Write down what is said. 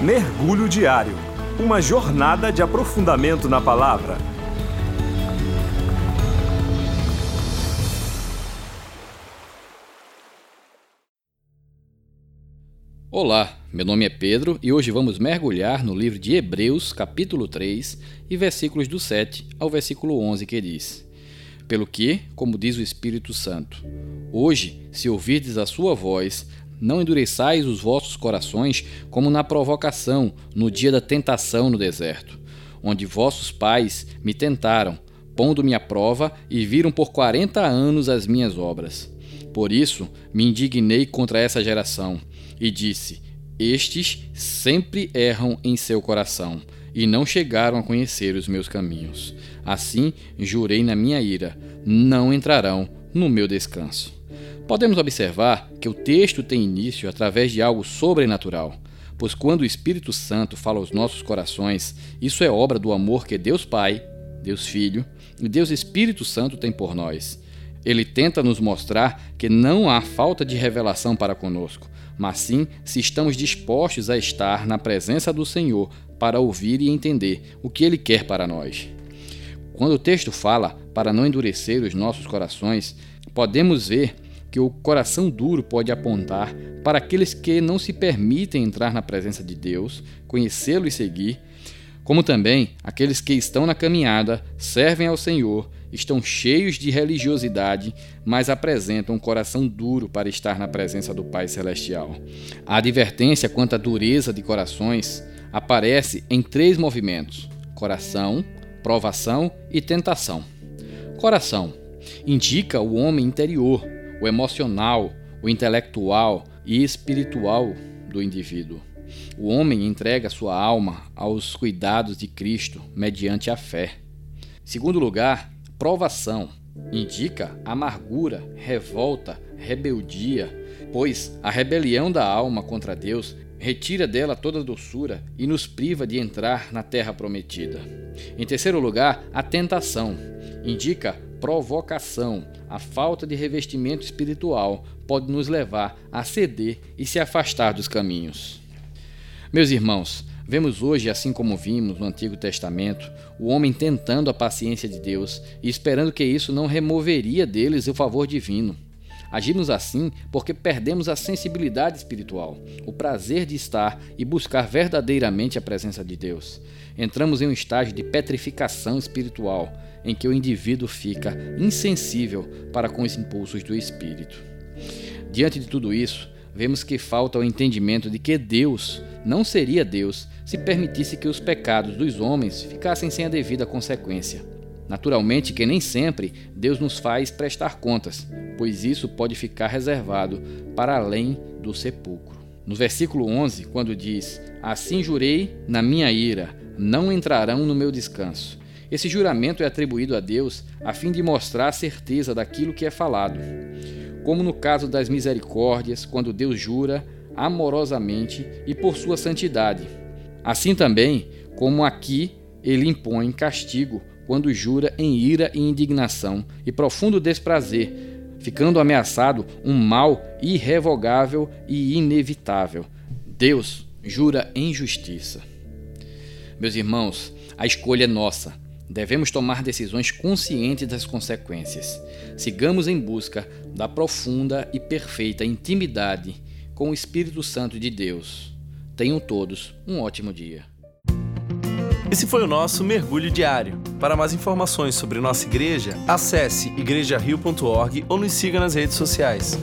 Mergulho Diário Uma jornada de aprofundamento na palavra. Olá, meu nome é Pedro e hoje vamos mergulhar no livro de Hebreus, capítulo 3, e versículos do 7 ao versículo 11, que diz: Pelo que, como diz o Espírito Santo, hoje, se ouvirdes a sua voz, não endureçais os vossos corações como na provocação, no dia da tentação no deserto, onde vossos pais me tentaram, pondo-me à prova e viram por quarenta anos as minhas obras. Por isso me indignei contra essa geração e disse: Estes sempre erram em seu coração e não chegaram a conhecer os meus caminhos. Assim jurei na minha ira: não entrarão no meu descanso. Podemos observar que o texto tem início através de algo sobrenatural, pois quando o Espírito Santo fala aos nossos corações, isso é obra do amor que Deus Pai, Deus Filho e Deus Espírito Santo tem por nós. Ele tenta nos mostrar que não há falta de revelação para conosco, mas sim se estamos dispostos a estar na presença do Senhor para ouvir e entender o que Ele quer para nós. Quando o texto fala para não endurecer os nossos corações, podemos ver que o coração duro pode apontar para aqueles que não se permitem entrar na presença de Deus, conhecê-lo e seguir, como também aqueles que estão na caminhada, servem ao Senhor, estão cheios de religiosidade, mas apresentam um coração duro para estar na presença do Pai Celestial. A advertência quanto à dureza de corações aparece em três movimentos: coração, provação e tentação. Coração indica o homem interior, o emocional, o intelectual e espiritual do indivíduo. O homem entrega sua alma aos cuidados de Cristo mediante a fé. Segundo lugar, provação indica amargura, revolta, rebeldia, pois a rebelião da alma contra Deus retira dela toda doçura e nos priva de entrar na terra prometida. Em terceiro lugar, a tentação indica provocação, a falta de revestimento espiritual pode nos levar a ceder e se afastar dos caminhos. Meus irmãos, vemos hoje, assim como vimos no Antigo Testamento, o homem tentando a paciência de Deus e esperando que isso não removeria deles o favor divino. Agimos assim porque perdemos a sensibilidade espiritual, o prazer de estar e buscar verdadeiramente a presença de Deus. Entramos em um estágio de petrificação espiritual, em que o indivíduo fica insensível para com os impulsos do espírito. Diante de tudo isso, vemos que falta o entendimento de que Deus não seria Deus se permitisse que os pecados dos homens ficassem sem a devida consequência. Naturalmente que nem sempre Deus nos faz prestar contas, pois isso pode ficar reservado para além do sepulcro. No versículo 11, quando diz: Assim jurei na minha ira, não entrarão no meu descanso. Esse juramento é atribuído a Deus a fim de mostrar a certeza daquilo que é falado. Como no caso das misericórdias, quando Deus jura amorosamente e por sua santidade. Assim também, como aqui ele impõe castigo quando jura em ira e indignação e profundo desprazer, ficando ameaçado um mal irrevogável e inevitável. Deus jura em justiça. Meus irmãos, a escolha é nossa Devemos tomar decisões conscientes das consequências. Sigamos em busca da profunda e perfeita intimidade com o Espírito Santo de Deus. Tenham todos um ótimo dia. Esse foi o nosso mergulho diário. Para mais informações sobre nossa igreja, acesse igrejario.org ou nos siga nas redes sociais.